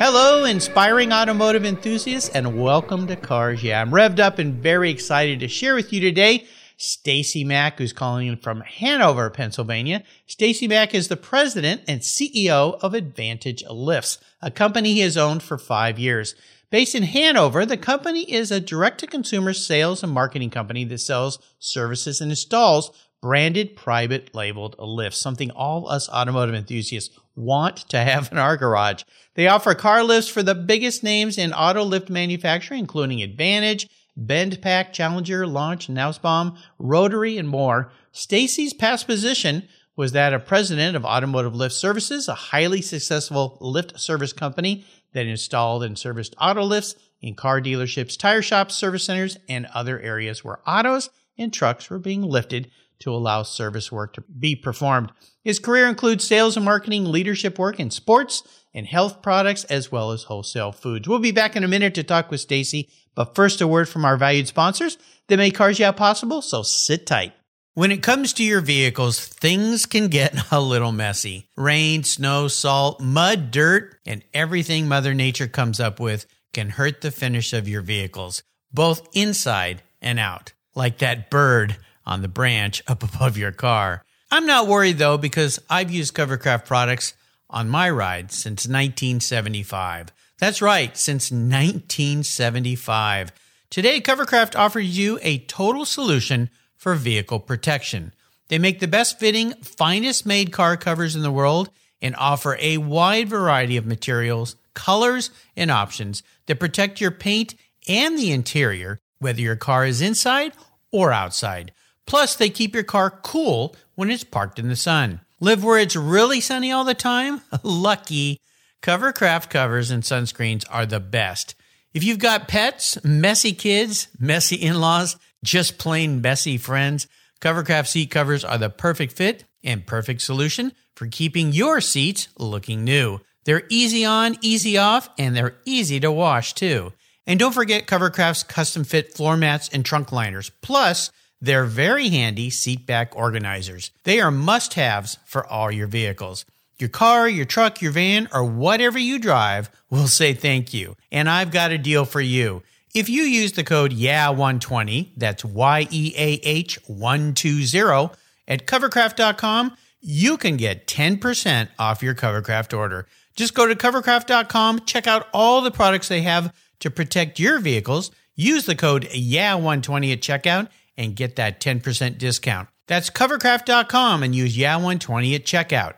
Hello, inspiring automotive enthusiasts, and welcome to Cars Yeah. I'm revved up and very excited to share with you today Stacy Mack, who's calling in from Hanover, Pennsylvania. Stacy Mack is the president and CEO of Advantage Lifts, a company he has owned for five years. Based in Hanover, the company is a direct to consumer sales and marketing company that sells services and installs branded private labeled lifts, something all us automotive enthusiasts want to have in our garage. They offer car lifts for the biggest names in auto lift manufacturing, including Advantage, Bend BendPak, Challenger, Launch, Nussbaum, Rotary, and more. Stacy's past position was that of president of Automotive Lift Services, a highly successful lift service company that installed and serviced auto lifts in car dealerships, tire shops, service centers, and other areas where autos and trucks were being lifted to allow service work to be performed. His career includes sales and marketing, leadership work in sports and health products, as well as wholesale foods. We'll be back in a minute to talk with Stacy, but first a word from our valued sponsors that make Cars Yeah possible, so sit tight. When it comes to your vehicles, things can get a little messy. Rain, snow, salt, mud, dirt, and everything Mother Nature comes up with can hurt the finish of your vehicles, both inside and out. Like that bird on the branch up above your car. I'm not worried though because I've used Covercraft products on my ride since 1975. That's right, since 1975. Today, Covercraft offers you a total solution for vehicle protection. They make the best fitting, finest made car covers in the world and offer a wide variety of materials, colors, and options that protect your paint and the interior, whether your car is inside or outside. Plus, they keep your car cool when it's parked in the sun. Live where it's really sunny all the time? Lucky. Covercraft covers and sunscreens are the best. If you've got pets, messy kids, messy in laws, just plain messy friends, Covercraft seat covers are the perfect fit and perfect solution for keeping your seats looking new. They're easy on, easy off, and they're easy to wash too. And don't forget Covercraft's custom fit floor mats and trunk liners. Plus, they're very handy seatback organizers. They are must haves for all your vehicles. Your car, your truck, your van, or whatever you drive will say thank you. And I've got a deal for you. If you use the code YEAH120, that's Y E A H 120 at covercraft.com, you can get 10% off your Covercraft order. Just go to covercraft.com, check out all the products they have to protect your vehicles. Use the code YEAH120 at checkout and get that 10% discount. That's covercraft.com and use YEAH120 at checkout.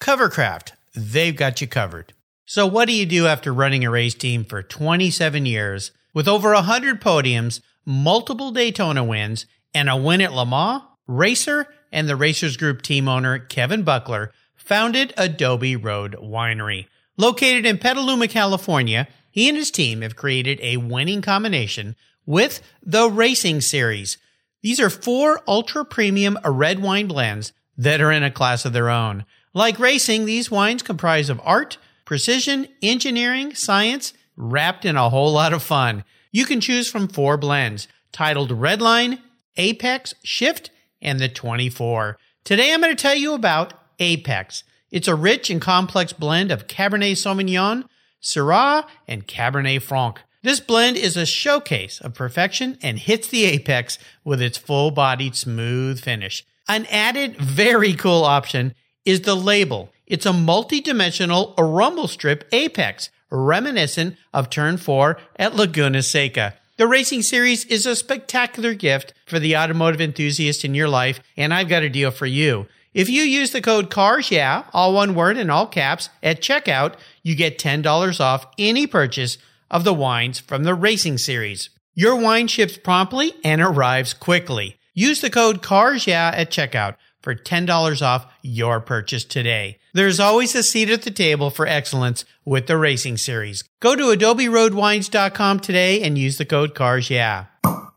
Covercraft, they've got you covered. So, what do you do after running a race team for 27 years with over 100 podiums, multiple Daytona wins, and a win at Le Mans? Racer and the Racers Group team owner Kevin Buckler founded Adobe Road Winery. Located in Petaluma, California, he and his team have created a winning combination with the Racing Series these are four ultra premium red wine blends that are in a class of their own. Like racing, these wines comprise of art, precision, engineering, science, wrapped in a whole lot of fun. You can choose from four blends titled Redline, Apex, Shift, and the 24. Today I'm going to tell you about Apex. It's a rich and complex blend of Cabernet Sauvignon, Syrah, and Cabernet Franc. This blend is a showcase of perfection and hits the apex with its full bodied smooth finish. An added very cool option is the label. It's a multi-dimensional rumble strip apex, reminiscent of turn 4 at Laguna Seca. The racing series is a spectacular gift for the automotive enthusiast in your life, and I've got a deal for you. If you use the code CARS, yeah, all one word in all caps, at checkout, you get $10 off any purchase of the wines from the racing series. Your wine ships promptly and arrives quickly. Use the code CARS yeah at checkout for $10 off your purchase today. There's always a seat at the table for excellence with the Racing Series. Go to adoberoadwines.com today and use the code CARS yeah.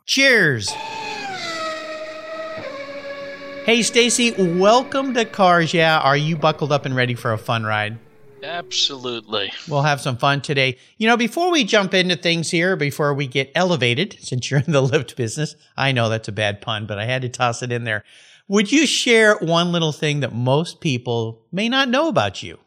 Cheers! Hey Stacy, welcome to Cars Yeah. Are you buckled up and ready for a fun ride? Absolutely. We'll have some fun today. You know, before we jump into things here, before we get elevated, since you're in the lift business, I know that's a bad pun, but I had to toss it in there. Would you share one little thing that most people may not know about you?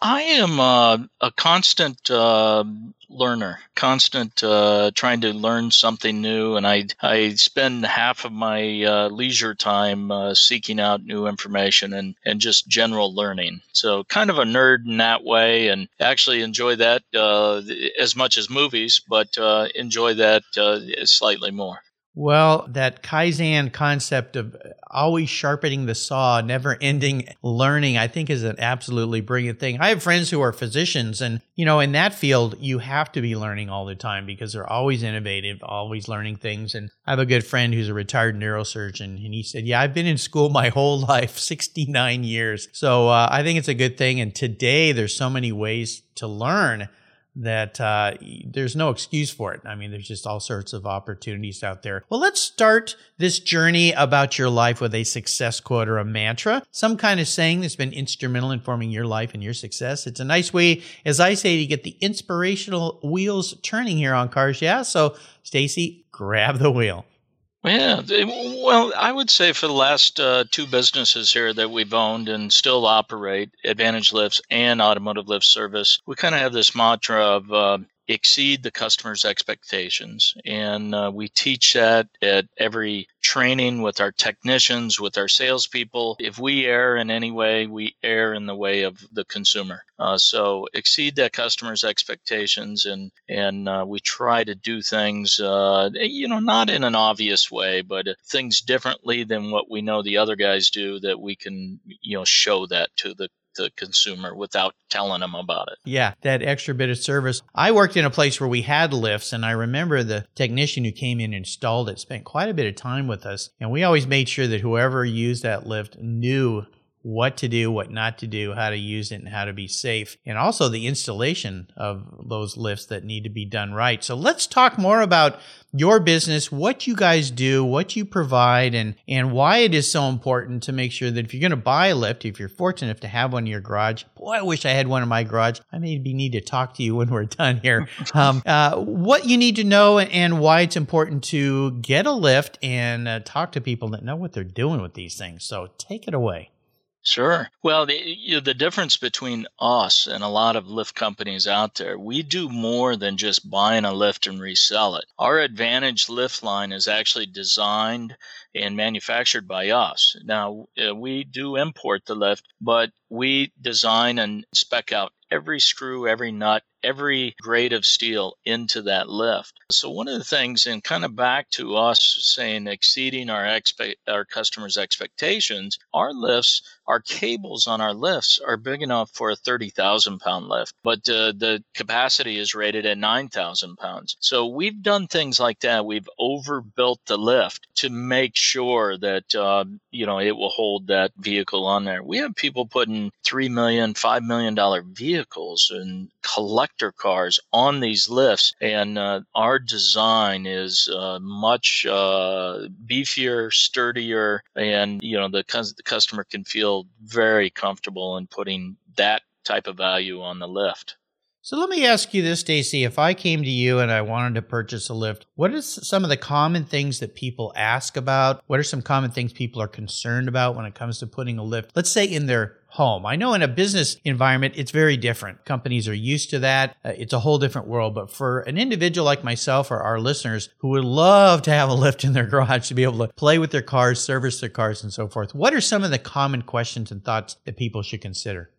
I am uh, a constant uh, learner, constant uh, trying to learn something new, and I I spend half of my uh, leisure time uh, seeking out new information and and just general learning. So kind of a nerd in that way, and actually enjoy that uh, as much as movies, but enjoy that slightly more. Well, that Kaizen concept of always sharpening the saw, never ending learning, I think is an absolutely brilliant thing. I have friends who are physicians, and, you know, in that field, you have to be learning all the time because they're always innovative, always learning things. And I have a good friend who's a retired neurosurgeon, and he said, Yeah, I've been in school my whole life, 69 years. So uh, I think it's a good thing. And today, there's so many ways to learn that uh, there's no excuse for it. I mean, there's just all sorts of opportunities out there. Well, let's start this journey about your life with a success quote or a mantra, some kind of saying that's been instrumental in forming your life and your success. It's a nice way, as I say, to get the inspirational wheels turning here on Cars Yeah. So, Stacy, grab the wheel. Yeah, well, I would say for the last uh, two businesses here that we've owned and still operate, Advantage Lifts and Automotive Lift Service, we kind of have this mantra of uh, exceed the customer's expectations. And uh, we teach that at every training with our technicians, with our salespeople. If we err in any way, we err in the way of the consumer. Uh, so exceed that customer's expectations, and and uh, we try to do things, uh, you know, not in an obvious way, but things differently than what we know the other guys do. That we can, you know, show that to the the consumer without telling them about it. Yeah, that extra bit of service. I worked in a place where we had lifts, and I remember the technician who came in and installed it spent quite a bit of time with us. And we always made sure that whoever used that lift knew what to do, what not to do, how to use it, and how to be safe, and also the installation of those lifts that need to be done right. So let's talk more about your business, what you guys do, what you provide, and and why it is so important to make sure that if you're going to buy a lift, if you're fortunate enough to have one in your garage, boy, I wish I had one in my garage. I maybe need to talk to you when we're done here. Um, uh, what you need to know and why it's important to get a lift and uh, talk to people that know what they're doing with these things. So take it away. Sure. Well, the, you know, the difference between us and a lot of lift companies out there, we do more than just buying a lift and resell it. Our Advantage lift line is actually designed and manufactured by us. Now, uh, we do import the lift, but we design and spec out every screw, every nut, every grade of steel into that lift. So one of the things, and kind of back to us saying exceeding our expect our customers' expectations, our lifts, our cables on our lifts are big enough for a thirty thousand pound lift, but uh, the capacity is rated at nine thousand pounds. So we've done things like that. We've overbuilt the lift to make sure that uh, you know it will hold that vehicle on there. We have people putting three million, five million dollar vehicles and collector cars on these lifts, and uh, our design is uh, much uh, beefier, sturdier, and you know the, the customer can feel very comfortable in putting that type of value on the lift. So let me ask you this, Stacy. If I came to you and I wanted to purchase a lift, what are some of the common things that people ask about? What are some common things people are concerned about when it comes to putting a lift, let's say in their home? I know in a business environment, it's very different. Companies are used to that. Uh, it's a whole different world. But for an individual like myself or our listeners who would love to have a lift in their garage to be able to play with their cars, service their cars, and so forth, what are some of the common questions and thoughts that people should consider?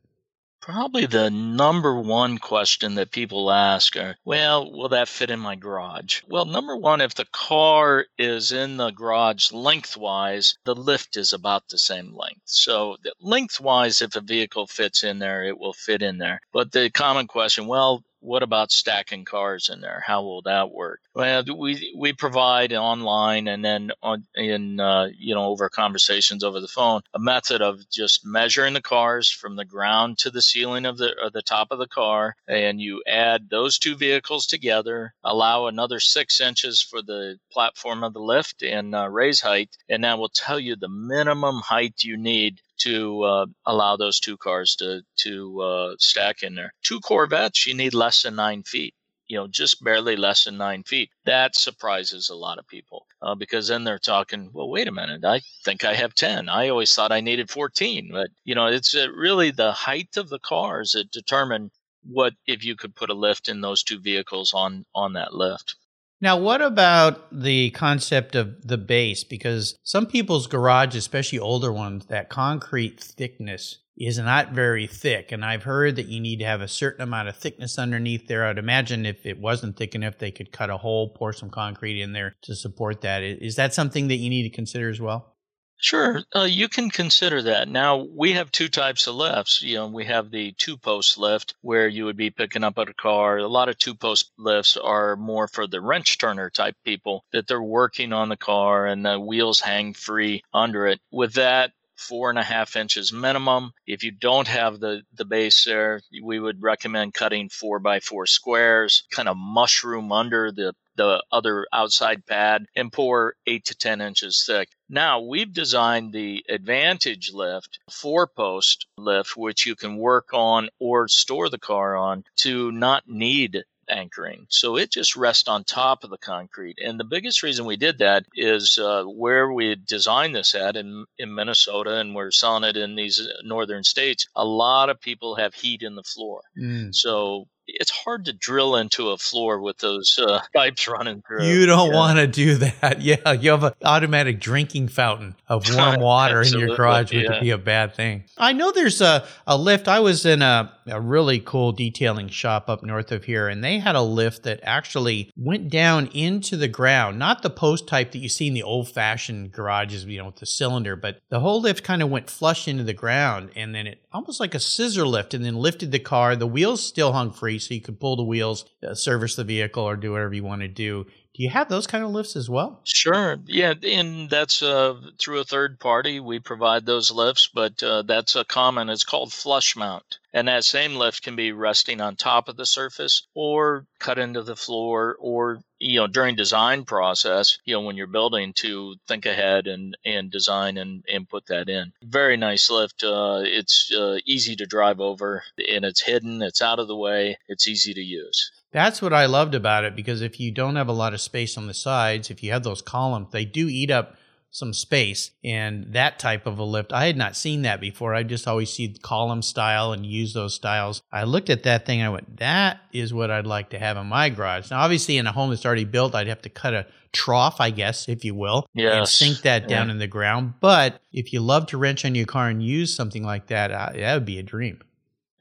Probably the number one question that people ask are, well, will that fit in my garage? Well, number one, if the car is in the garage lengthwise, the lift is about the same length. So lengthwise, if a vehicle fits in there, it will fit in there. But the common question, well, what about stacking cars in there? How will that work? Well, we we provide online and then on in uh, you know over conversations over the phone a method of just measuring the cars from the ground to the ceiling of the of the top of the car, and you add those two vehicles together, allow another six inches for the platform of the lift and uh, raise height, and that will tell you the minimum height you need to uh, allow those two cars to to uh, stack in there. Two Corvettes, you need less than nine feet. You know, just barely less than nine feet. That surprises a lot of people uh, because then they're talking. Well, wait a minute. I think I have ten. I always thought I needed fourteen. But you know, it's uh, really the height of the cars that determine what if you could put a lift in those two vehicles on on that lift. Now, what about the concept of the base? Because some people's garage, especially older ones, that concrete thickness is not very thick. And I've heard that you need to have a certain amount of thickness underneath there. I'd imagine if it wasn't thick enough, they could cut a hole, pour some concrete in there to support that. Is that something that you need to consider as well? Sure, uh, you can consider that. Now we have two types of lifts. You know, we have the two-post lift where you would be picking up a car. A lot of two-post lifts are more for the wrench turner type people that they're working on the car and the wheels hang free under it. With that, four and a half inches minimum. If you don't have the, the base there, we would recommend cutting four by four squares, kind of mushroom under the the other outside pad and pour eight to 10 inches thick. Now we've designed the Advantage lift, four post lift, which you can work on or store the car on to not need anchoring. So it just rests on top of the concrete. And the biggest reason we did that is uh, where we designed this at in, in Minnesota and we're selling it in these northern states. A lot of people have heat in the floor. Mm. So it's hard to drill into a floor with those uh, pipes running through. You don't yeah. want to do that. Yeah, you have an automatic drinking fountain of warm water in your garage, which yeah. would be a bad thing. I know there's a, a lift. I was in a, a really cool detailing shop up north of here, and they had a lift that actually went down into the ground, not the post type that you see in the old fashioned garages, you know, with the cylinder, but the whole lift kind of went flush into the ground, and then it almost like a scissor lift, and then lifted the car. The wheels still hung free so you could pull the wheels, uh, service the vehicle, or do whatever you want to do. Do you have those kind of lifts as well? Sure. Yeah, and that's uh, through a third party. We provide those lifts, but uh, that's a common. It's called flush mount, and that same lift can be resting on top of the surface or cut into the floor, or you know during design process, you know when you're building to think ahead and and design and and put that in. Very nice lift. Uh, it's uh, easy to drive over, and it's hidden. It's out of the way. It's easy to use. That's what I loved about it because if you don't have a lot of space on the sides, if you have those columns, they do eat up some space. And that type of a lift, I had not seen that before. I just always see column style and use those styles. I looked at that thing, I went, that is what I'd like to have in my garage. Now, obviously, in a home that's already built, I'd have to cut a trough, I guess, if you will, yes. and sink that down yeah. in the ground. But if you love to wrench on your car and use something like that, uh, that would be a dream.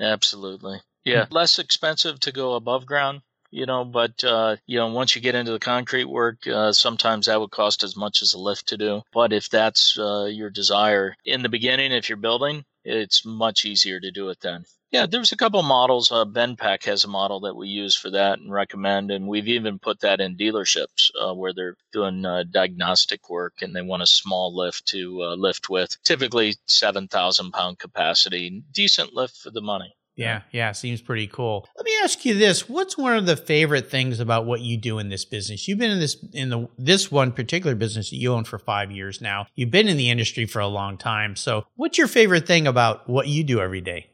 Absolutely. Yeah, less expensive to go above ground, you know, but uh, you know, once you get into the concrete work, uh, sometimes that would cost as much as a lift to do. But if that's uh, your desire in the beginning, if you're building, it's much easier to do it then. Yeah, there's a couple models. Uh, BendPak has a model that we use for that and recommend, and we've even put that in dealerships uh, where they're doing uh, diagnostic work and they want a small lift to uh, lift with. Typically, seven thousand pound capacity, decent lift for the money. Yeah, yeah, seems pretty cool. Let me ask you this: What's one of the favorite things about what you do in this business? You've been in this in the this one particular business that you own for five years now. You've been in the industry for a long time. So, what's your favorite thing about what you do every day?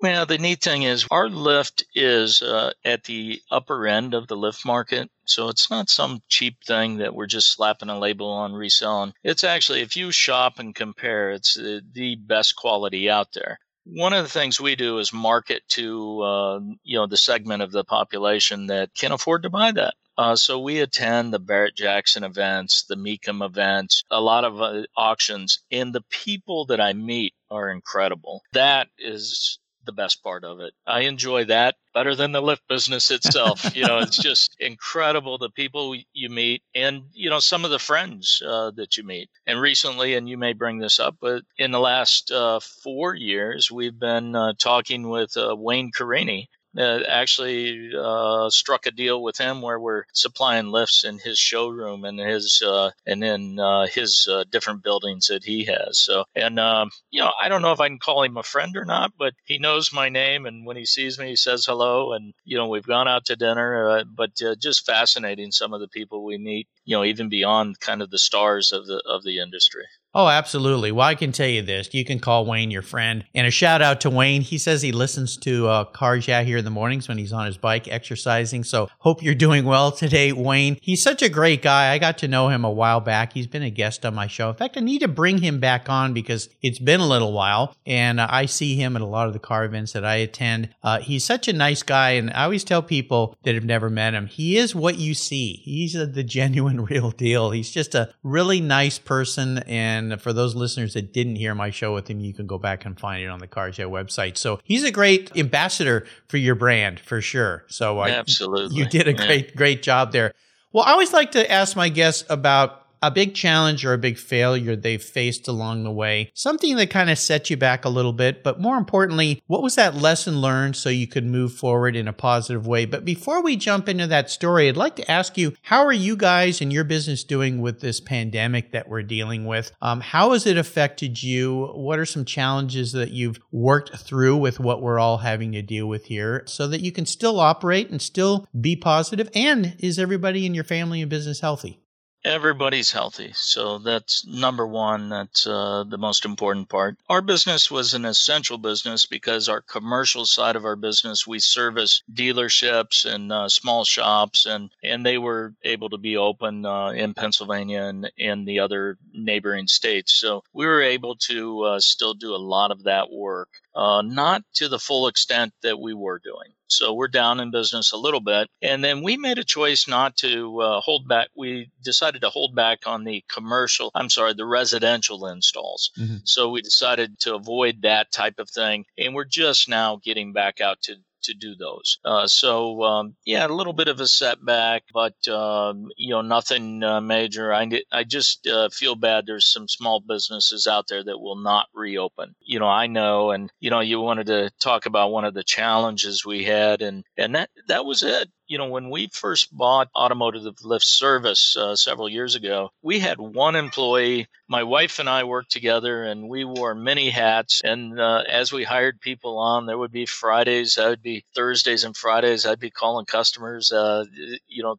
Well, the neat thing is our lift is uh, at the upper end of the lift market. So it's not some cheap thing that we're just slapping a label on reselling. It's actually, if you shop and compare, it's the, the best quality out there one of the things we do is market to uh, you know the segment of the population that can afford to buy that. Uh, so we attend the Barrett Jackson events, the Mecum events, a lot of uh, auctions, and the people that I meet are incredible. That is the best part of it. I enjoy that better than the lift business itself. you know, it's just incredible the people you meet and, you know, some of the friends uh, that you meet. And recently, and you may bring this up, but in the last uh, four years, we've been uh, talking with uh, Wayne Carini, Uh, actually, uh, struck a deal with him where we're supplying lifts in his showroom and his uh, and in uh, his uh, different buildings that he has. So, and um, you know, I don't know if I can call him a friend or not, but he knows my name, and when he sees me, he says hello, and you know, we've gone out to dinner. Uh, but just fascinating, some of the people we meet. You know, even beyond kind of the stars of the of the industry. Oh, absolutely. Well, I can tell you this. You can call Wayne your friend. And a shout out to Wayne. He says he listens to uh, Cars Yeah here in the mornings when he's on his bike exercising. So hope you're doing well today, Wayne. He's such a great guy. I got to know him a while back. He's been a guest on my show. In fact, I need to bring him back on because it's been a little while. And uh, I see him at a lot of the car events that I attend. Uh, he's such a nice guy. And I always tell people that have never met him, he is what you see. He's a, the genuine real deal. He's just a really nice person. And and for those listeners that didn't hear my show with him, you can go back and find it on the Cars Yeah website. So he's a great ambassador for your brand for sure. So uh, absolutely, you did a yeah. great, great job there. Well, I always like to ask my guests about a big challenge or a big failure they've faced along the way, something that kind of set you back a little bit, but more importantly, what was that lesson learned so you could move forward in a positive way? But before we jump into that story, I'd like to ask you, how are you guys and your business doing with this pandemic that we're dealing with? Um, how has it affected you? What are some challenges that you've worked through with what we're all having to deal with here so that you can still operate and still be positive? And is everybody in your family and business healthy? Everybody's healthy. So that's number one. That's uh, the most important part. Our business was an essential business because our commercial side of our business, we service dealerships and uh, small shops, and, and they were able to be open uh, in Pennsylvania and in the other neighboring states. So we were able to uh, still do a lot of that work uh, not to the full extent that we were doing. So we're down in business a little bit. And then we made a choice not to uh, hold back. We decided to hold back on the commercial, I'm sorry, the residential installs. Mm-hmm. So we decided to avoid that type of thing. And we're just now getting back out to to do those. Uh, so um, yeah, a little bit of a setback, but um, you know nothing uh, major. I I just uh, feel bad. There's some small businesses out there that will not reopen. You know, I know, and you know, you wanted to talk about one of the challenges we had, and and that that was it you know, when we first bought Automotive Lift Service uh, several years ago, we had one employee. My wife and I worked together and we wore many hats. And uh, as we hired people on, there would be Fridays, I would be Thursdays and Fridays. I'd be calling customers, uh, you know,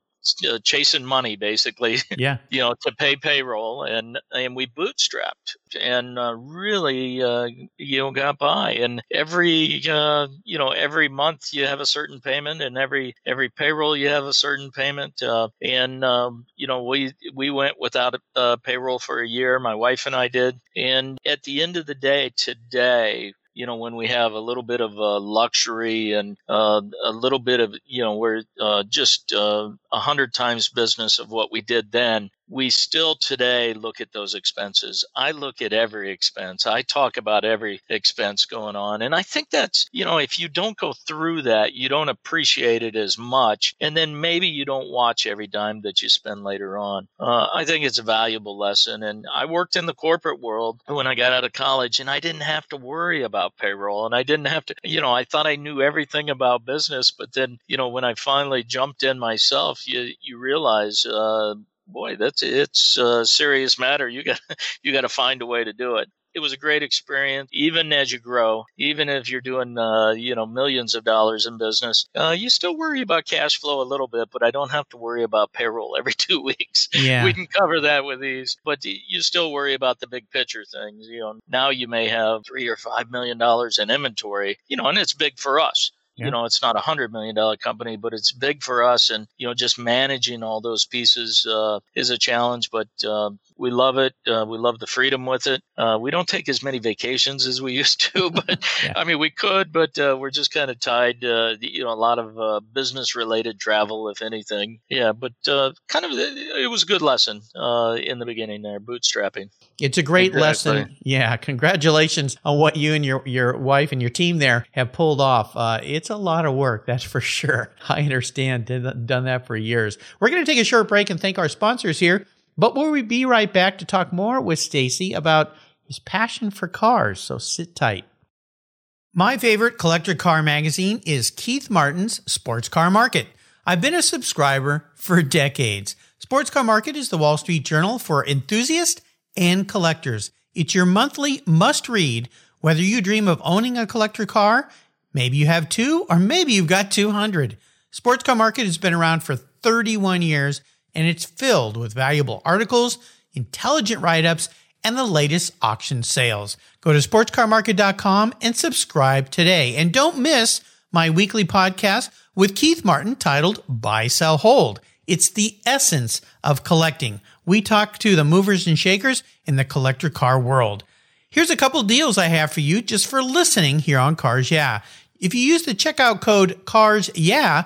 uh, chasing money basically yeah. you know to pay payroll and and we bootstrapped and uh, really uh, you know got by. And every uh, you know every month you have a certain payment and every every payroll you have a certain payment uh, and um, you know we we went without a, a payroll for a year my wife and I did. And at the end of the day today you know, when we have a little bit of uh, luxury and uh, a little bit of, you know, we're uh, just uh, a hundred times business of what we did then, we still today look at those expenses. I look at every expense. I talk about every expense going on. And I think that's, you know, if you don't go through that, you don't appreciate it as much. And then maybe you don't watch every dime that you spend later on. Uh, I think it's a valuable lesson. And I worked in the corporate world when I got out of college and I didn't have to worry about payroll and I didn't have to, you know, I thought I knew everything about business. But then, you know, when I finally jumped in myself, you, you realize, uh, boy, that's it's a serious matter. You got you got to find a way to do it. It was a great experience. Even as you grow, even if you're doing uh, you know millions of dollars in business, uh, you still worry about cash flow a little bit. But I don't have to worry about payroll every two weeks. Yeah. we can cover that with these. But you still worry about the big picture things. You know, now you may have three or five million dollars in inventory. You know, and it's big for us yeah. You know, it's not a hundred million dollar company, but it's big for us. And, you know, just managing all those pieces uh, is a challenge, but uh, we love it. Uh, we love the freedom with it. Uh, we don't take as many vacations as we used to, but yeah. I mean, we could, but uh, we're just kind of tied, uh, you know, a lot of business related travel, if anything. Yeah, but kind of, it was a good lesson in the beginning there, bootstrapping. It's a great exactly. lesson. Yeah. Congratulations on what you and your, your wife and your team there have pulled off. it's it's a lot of work, that's for sure. I understand, did, done that for years. We're going to take a short break and thank our sponsors here, but we'll be right back to talk more with Stacy about his passion for cars. So sit tight. My favorite collector car magazine is Keith Martin's Sports Car Market. I've been a subscriber for decades. Sports Car Market is the Wall Street Journal for enthusiasts and collectors. It's your monthly must read, whether you dream of owning a collector car, maybe you have two, or maybe you've got 200. Sports Car Market has been around for 31 years and it's filled with valuable articles, intelligent write ups, and the latest auction sales. Go to sportscarmarket.com and subscribe today. And don't miss my weekly podcast with Keith Martin titled Buy, Sell, Hold. It's the essence of collecting. We talk to the movers and shakers in the collector car world. Here's a couple deals I have for you just for listening here on Cars Yeah. If you use the checkout code CARS Yeah,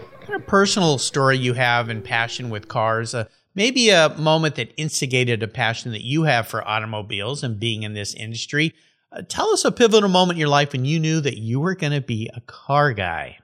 kind of personal story you have and passion with cars. Uh, maybe a moment that instigated a passion that you have for automobiles and being in this industry. Uh, tell us a pivotal moment in your life when you knew that you were going to be a car guy.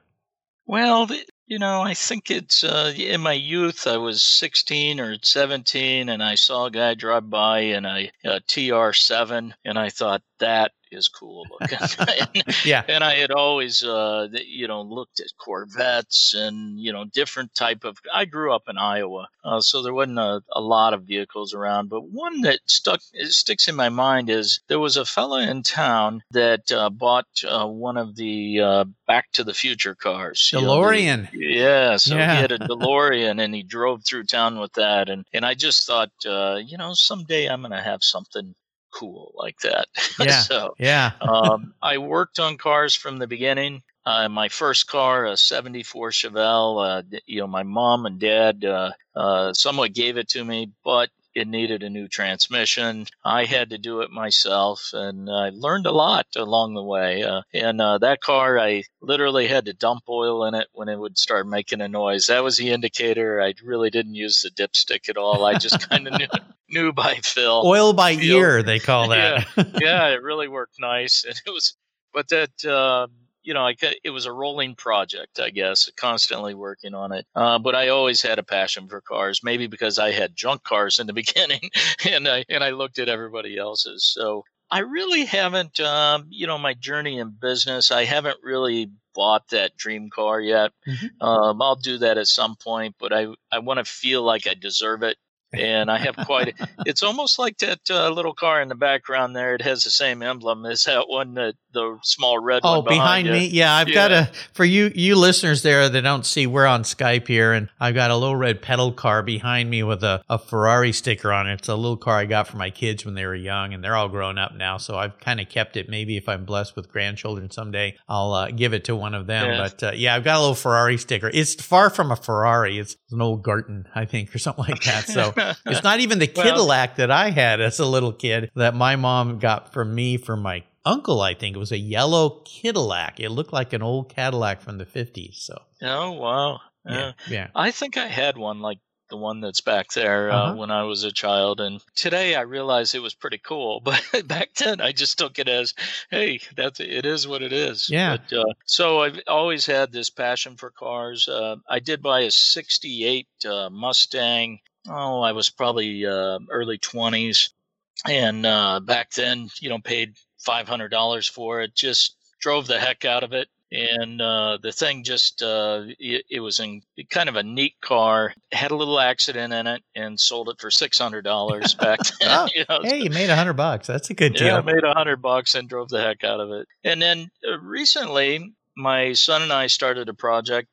Well, you know, I think it's uh, in my youth. I was 16 or 17, and I saw a guy drive by in a, a TR7, and I thought that is cool looking. and, yeah. And I had always, uh, you know, looked at Corvettes and, you know, different type of, I grew up in Iowa. Uh, so there wasn't a, a, lot of vehicles around, but one that stuck, sticks in my mind is there was a fella in town that uh, bought uh, one of the uh, Back to the Future cars. DeLorean. You know, the, yeah. So yeah. he had a DeLorean and he drove through town with that. And, and I just thought, uh, you know, someday I'm going to have something cool like that. Yeah. so yeah. um, I worked on cars from the beginning. Uh, my first car, a '74 Chevelle. Uh, you know, my mom and dad uh, uh, somewhat gave it to me, but it needed a new transmission. I had to do it myself, and I learned a lot along the way. Uh, and uh, that car, I literally had to dump oil in it when it would start making a noise. That was the indicator. I really didn't use the dipstick at all. I just kind of knew knew by feel. Oil by feel. ear, they call that. yeah, yeah, it really worked nice, and it was. But that. Uh, you know, I, it was a rolling project, I guess, constantly working on it. Uh, but I always had a passion for cars, maybe because I had junk cars in the beginning, and I and I looked at everybody else's. So I really haven't, um, you know, my journey in business. I haven't really bought that dream car yet. Mm-hmm. Um, I'll do that at some point, but I I want to feel like I deserve it and I have quite. A, it's almost like that uh, little car in the background there. It has the same emblem as that one, the the small red oh, one behind, behind me. Yeah, I've yeah. got a for you you listeners there that don't see. We're on Skype here, and I've got a little red pedal car behind me with a, a Ferrari sticker on it. It's a little car I got for my kids when they were young, and they're all grown up now. So I've kind of kept it. Maybe if I'm blessed with grandchildren someday, I'll uh, give it to one of them. Yeah. But uh, yeah, I've got a little Ferrari sticker. It's far from a Ferrari. It's an old Garton, I think, or something like that. So it's not even the Well- Cadillac that I had as a little kid that my mom got for me for my uncle. I think it was a yellow Cadillac. It looked like an old Cadillac from the fifties. So oh wow. yeah, Yeah. yeah. I think I had one like the one that's back there uh, Uh-huh. when I was a child, and today I realize it was pretty cool. But back then, I just took it as, "Hey, that's it is what it is." Yeah. But, uh, so I've always had this passion for cars. Uh, I did buy a '68 uh, Mustang. Oh, I was probably uh, early 20s, and uh, back then, you know, paid $500 for it. Just drove the heck out of it and uh, the thing just uh, it, it was in kind of a neat car had a little accident in it and sold it for $600 back then Oh, you know, Hey, you made a hundred bucks. That's a good deal. yeah, I made a hundred bucks and drove the heck out of it. And then uh, recently, my son and I started a project.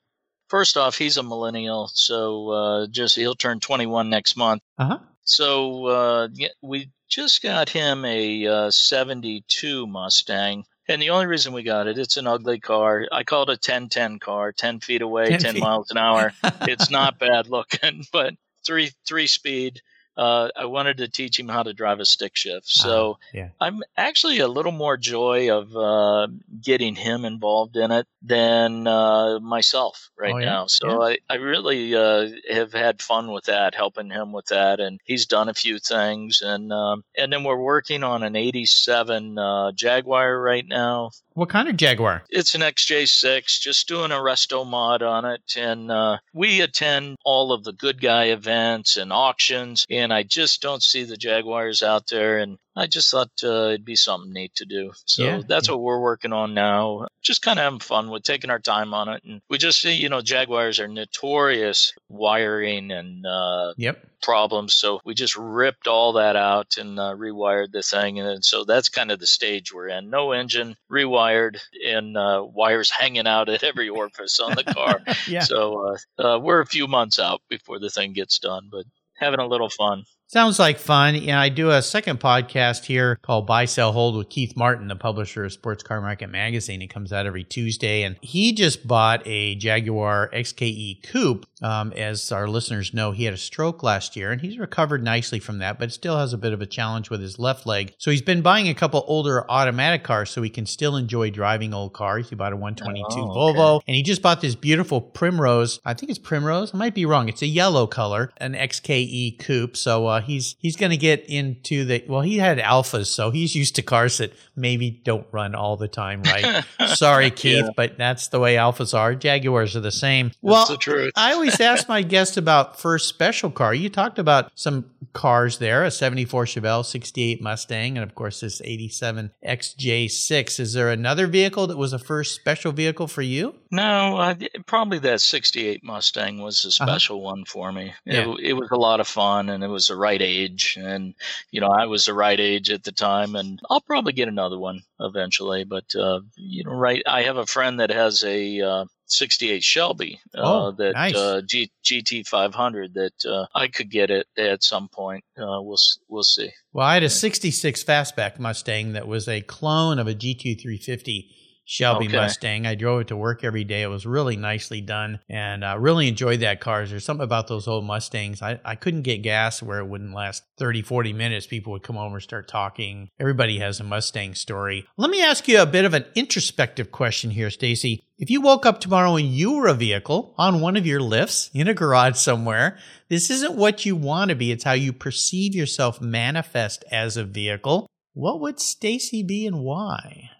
First off, he's a millennial, so uh, just he'll turn 21 next month. Uh huh. So uh, we just got him a uh, 72 Mustang. And the only reason we got it, it's an ugly car. I call it a 1010 car, 10 feet away, 10 10, feet. miles an hour. it's not bad looking, but three three speed. Uh, I wanted to teach him how to drive a stick shift. So Ah, yeah. I'm actually a little more joy of uh, getting him involved in it than uh, myself right Oh, yeah? now. So I, I really uh, have had fun with that, helping him with that, and he's done a few things. And um, and then we're working on an '87 uh, Jaguar right now. What kind of Jaguar? It's an XJ6, just doing a resto mod on it. And uh, we attend all of the good guy events and auctions, and I just don't see the Jaguars out there. And I just thought uh, it'd be something neat to do. So Yeah, that's what we're working on now. Just kind of having fun with taking our time on it. And we just see, you know, Jaguars are notorious wiring and uh, Yep. Problems. So we just ripped all that out and uh, rewired the thing. And so that's kind of the stage we're in. No engine, rewired, and uh, wires hanging out at every orifice on the car. Yeah. So uh, uh, we're a few months out before the thing gets done, but having a little fun. Sounds like fun. Yeah, I do a second podcast here called Buy, Sell, Hold with Keith Martin, the publisher of Sports Car Market Magazine. It comes out every Tuesday, and he just bought a Jaguar XKE Coupe. Um, as our listeners know, he had a stroke last year, and he's recovered nicely from that, but still has a bit of a challenge with his left leg. So he's been buying a couple older automatic cars so he can still enjoy driving old cars. He bought a 122 Oh, okay. Volvo, and he just bought this beautiful Primrose. I think it's Primrose. I might be wrong. It's a yellow color, an XKE coupe. So uh, he's he's going to get into the. Well, he had Alfas, so he's used to cars that maybe don't run all the time, right? Sorry, Keith, Yeah. but that's the way Alfas are. Jaguars are the same. That's well, the truth. I always ask my guests about first special car. You talked about some cars there, a 74 Chevelle, 68 Mustang, and of course this 87 XJ6. Is there another vehicle that was a first special vehicle for you? No, I, probably that 68 Mustang was a special one for me. It, Uh-huh. Yeah. it was a lot of fun and it was the right age. And, you know, I was the right age at the time and I'll probably get another one eventually. But, uh, you know, right. I have a friend that has a, uh, 68 Shelby, uh, Oh, that, nice. uh, G, GT 500 that, uh, I could get it at some point. Uh, we'll, we'll see. Well, I had a 66 fastback Mustang that was a clone of a GT 350 Shelby Okay. Mustang. I drove it to work every day. It was really nicely done and uh, really enjoyed that car. There's something about those old Mustangs. I, I couldn't get gas where it wouldn't last 30, 40 minutes. People would come over and start talking. Everybody has a Mustang story. Let me ask you a bit of an introspective question here, Stacy. If you woke up tomorrow and you were a vehicle on one of your lifts in a garage somewhere, this isn't what you want to be. It's how you perceive yourself manifest as a vehicle. What would Stacy be and why?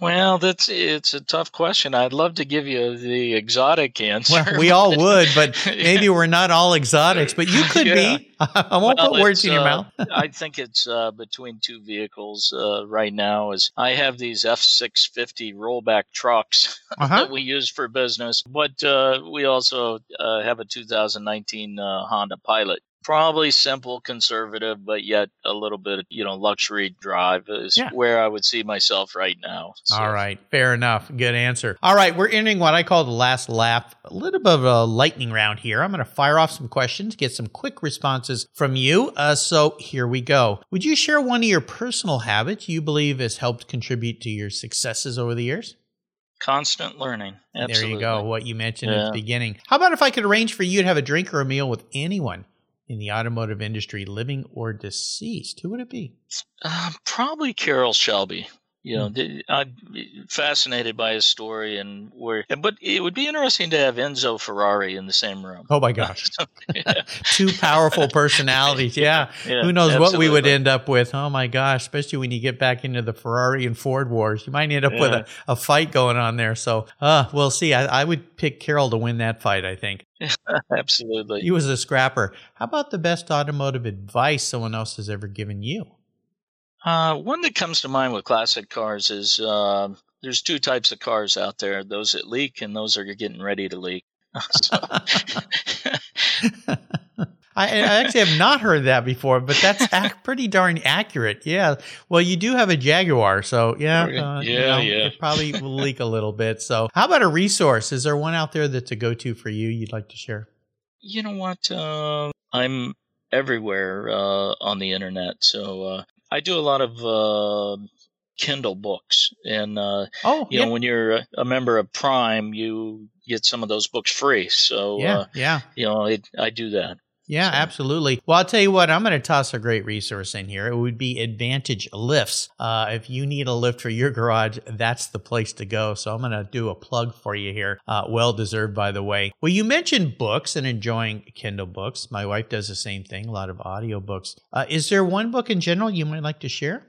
Well, that's, it's a tough question. I'd love to give you the exotic answer. Well, we all would, but maybe we're not all exotics, but you could Yeah. be. I won't Well, put words in your uh, mouth. I think it's uh, between two vehicles uh, right now. Is I have these F six fifty rollback trucks Uh-huh. that we use for business, but uh, we also uh, have a 2019 uh, Honda Pilot. Probably simple, conservative, but yet a little bit, you know, luxury drive is Yeah. where I would see myself right now. So- All right, fair enough. Good answer. All right, we're entering what I call the last lap, a little bit of a lightning round here. I'm going to fire off some questions, get some quick responses from you. Uh, so here we go. Would you share one of your personal habits you believe has helped contribute to your successes over the years? Constant learning. Absolutely. There you go. What you mentioned at the beginning. How about if I could arrange for you to have a drink or a meal with anyone in the automotive industry, living or deceased? Who would it be? Uh, probably Carroll Shelby. You know, Hmm. I'm fascinated by his story and where. But it would be interesting to have Enzo Ferrari in the same room. Oh my gosh. Two powerful personalities. Yeah. yeah, Who knows what we would end up with? Oh my gosh. Especially when you get back into the Ferrari and Ford wars. You might end up with a, a fight going on there. So uh, we'll see. I, I would pick Carroll to win that fight, I think. Absolutely. He was a scrapper. How about the best automotive advice someone else has ever given you? Uh, one that comes to mind with classic cars is uh, there's two types of cars out there: those that leak and those that are getting ready to leak. So- I, I actually have not heard that before, but that's ac- pretty darn accurate. Yeah. Well, you do have a Jaguar, so yeah, uh, you Yeah, know, yeah. It probably will leak a little bit. So, how about a resource? Is there one out there that's a go-to for you? You'd like to share? you know what? Uh, I'm everywhere uh, on the internet, so uh, I do a lot of uh, Kindle books, and uh, Oh, you yeah, know when you're a- member of Prime, you get some of those books free. So yeah, uh, yeah. you know I do that. Yeah, So- absolutely. Well, I'll tell you what, I'm going to toss a great resource in here. It would be Advantage Lifts. Uh, if you need a lift for your garage, that's the place to go. So I'm going to do a plug for you here. Uh, well deserved, by the way. Well, you mentioned books and enjoying Kindle books. My wife does the same thing, a lot of audio books. Uh, is there one book in general you might like to share?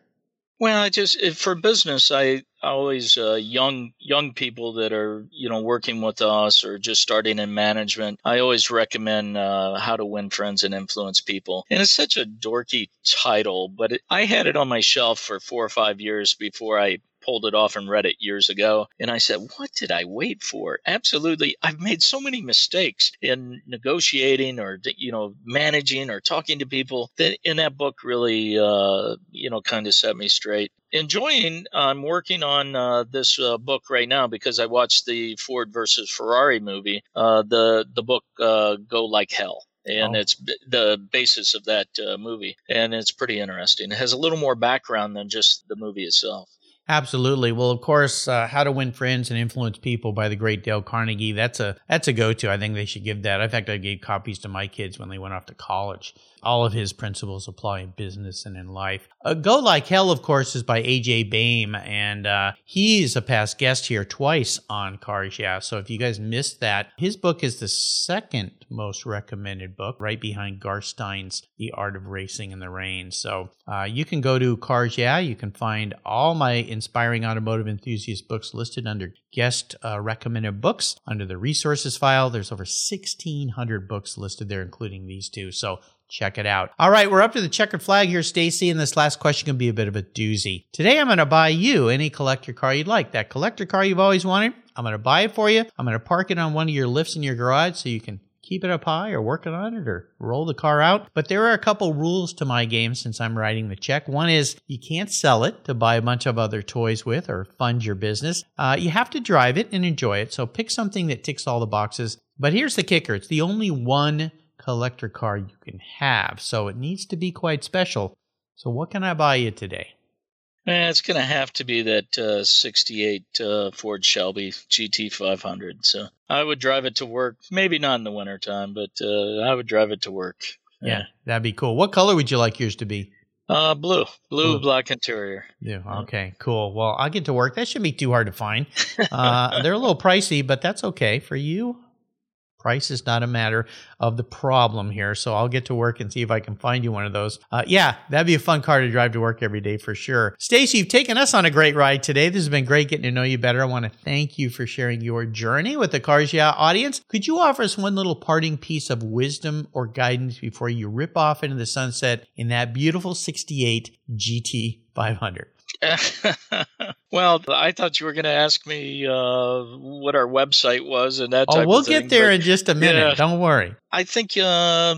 Well, I just for business, I always uh, young young people that are you know working with us or just starting in management. I always recommend uh, How to Win Friends and Influence People, and it's such a dorky title, but it, I had it on my shelf for four or five years before I pulled it off and read it years ago. And i said what did i wait for? Absolutely. I've made so many mistakes in negotiating or you know managing or talking to people that in that book really uh, you know kind of set me straight. Enjoying i'm working on uh, this uh, book right now because i watched the ford versus ferrari movie. Uh, the the book uh, go like hell. And Oh. it's b- the basis of that uh, movie. And it's pretty interesting. It has a little more background than just the movie itself Absolutely. Well, of course, uh, How to Win Friends and Influence People by the great Dale Carnegie. That's a that's a go to. I think they should give that. In fact, I gave copies to my kids when they went off to college. All of his principles apply in business and in life. Uh, Go Like Hell, of course, is by AJ Baime, and uh, he's a past guest here twice on Cars Yeah. So if you guys missed that, his book is the second most recommended book, right behind Garth Stein's The Art of Racing in the Rain. So uh, you can go to Cars Yeah. You can find all my inspiring automotive enthusiast books listed under guest uh, recommended books under the resources file. There's over 1,600 books listed there, including these two. So check it out. All right, we're up to the checkered flag here, Stacy, and this last question can be a bit of a doozy. Today, I'm going to buy you any collector car you'd like. That collector car you've always wanted, I'm going to buy it for you. I'm going to park it on one of your lifts in your garage so you can keep it up high or working on it or roll the car out. But there are a couple rules to my game since I'm writing the check. One is you can't sell it to buy a bunch of other toys with or fund your business. Uh, you have to drive it and enjoy it. So pick something that ticks all the boxes. But here's the kicker it's the only one collector car you can have. So it needs to be quite special. So what can I buy you today? Eh, it's going to have to be that uh, 68 uh, Ford Shelby GT500. So I would drive it to work. Maybe not in the wintertime, but uh, I would drive it to work. Yeah, that'd be cool. What color would you like yours to be? Uh, blue. blue, Blue. black interior. Yeah. Okay. Cool. Well, I'll get to work. That shouldn't be too hard to find. Uh, they're a little pricey, but that's okay for you. Price is not a matter of the problem here, so I'll get to work and see if I can find you one of those. Uh, yeah, that'd be a fun car to drive to work every day for sure. Stacy, you've taken us on a great ride today. This has been great getting to know you better. I want to thank you for sharing your journey with the Cars Yeah audience. Could you offer us one little parting piece of wisdom or guidance before you rip off into the sunset in that beautiful 68 GT 500? well, I thought you were going to ask me uh, what our website was and that Oh, we'll of thing. get there but in just a minute. Yeah. Don't worry. I think uh,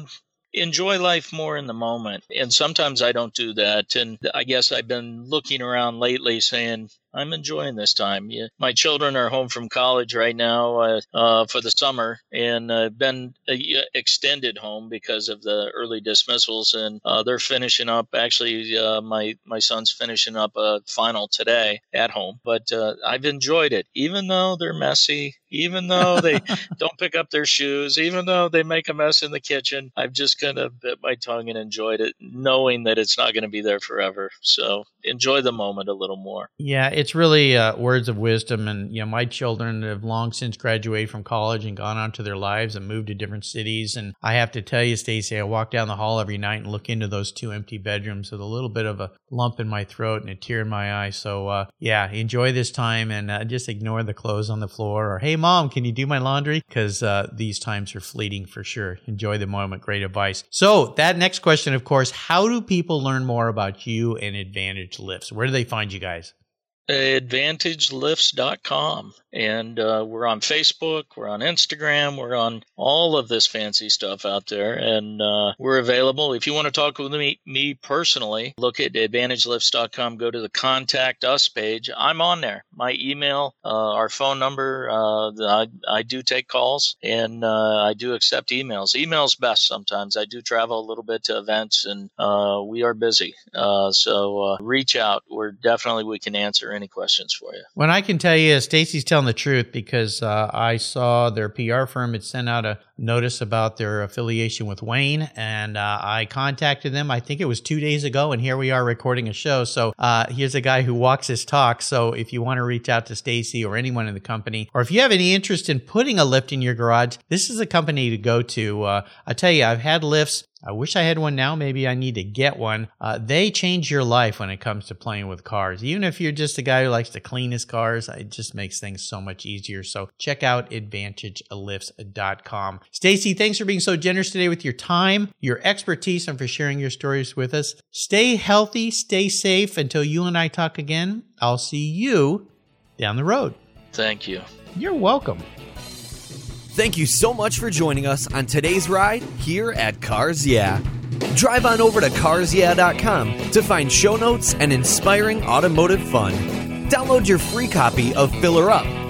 enjoy life more in the moment. And sometimes I don't do that. And I guess I've been looking around lately saying, I'm enjoying this time. Yeah. My children are home from college right now uh, uh, for the summer and uh, been uh, extended home because of the early dismissals. And uh, they're finishing up. Actually, uh, my, my son's finishing up a final today at home. But uh, I've enjoyed it, even though they're messy. Even though they don't pick up their shoes, even though they make a mess in the kitchen. I've just kind of bit my tongue and enjoyed it, knowing that it's not going to be there forever. So enjoy the moment a little more. Yeah, it's really uh, words of wisdom. And, you know, my children have long since graduated from college and gone on to their lives and moved to different cities. And I have to tell you, Stacy, I walk down the hall every night and look into those two empty bedrooms with a little bit of a lump in my throat and a tear in my eye. So, uh, yeah, enjoy this time and uh, just ignore the clothes on the floor or, hey, mom, can you do my laundry? Because uh, these times are fleeting for sure. Enjoy the moment. Great advice. So, that next question, of course, how do people learn more about you and Advantage Lifts? Where do they find you guys? advantagelifts.com and uh, we're on facebook we're on instagram we're on all of this fancy stuff out there. And uh, we're available. If you want to talk with me, me personally look at advantagelifts.com go to the contact us page. I'm on there. My email uh, our phone number uh, I, I do take calls and uh, i do accept emails. Emails best sometimes. I do travel a little bit to events and uh, we are busy. So reach out. We're definitely we can answer any questions for you. When I can tell you, Stacy's telling the truth because uh, I saw their PR firm had sent out a notice about their affiliation with Wayne, and uh, I contacted them. I think it was two days ago, and here we are recording a show. So uh, here's a guy who walks his talk. So if you want to reach out to Stacy or anyone in the company, or if you have any interest in putting a lift in your garage, this is a company to go to. Uh, I tell you, I've had lifts I wish I had one now. Maybe I need to get one. Uh, they change your life when it comes to playing with cars. Even if you're just a guy who likes to clean his cars, it just makes things so much easier. So check out AdvantageLifts.com. Stacy, thanks for being so generous today with your time, your expertise, and for sharing your stories with us. Stay healthy, stay safe. Until you and I talk again, I'll see you down the road. Thank you. You're welcome. Thank you so much for joining us on today's ride here at Cars Yeah. Drive on over to carsyeah.com to find show notes and inspiring automotive fun. Download your free copy of Filler Up,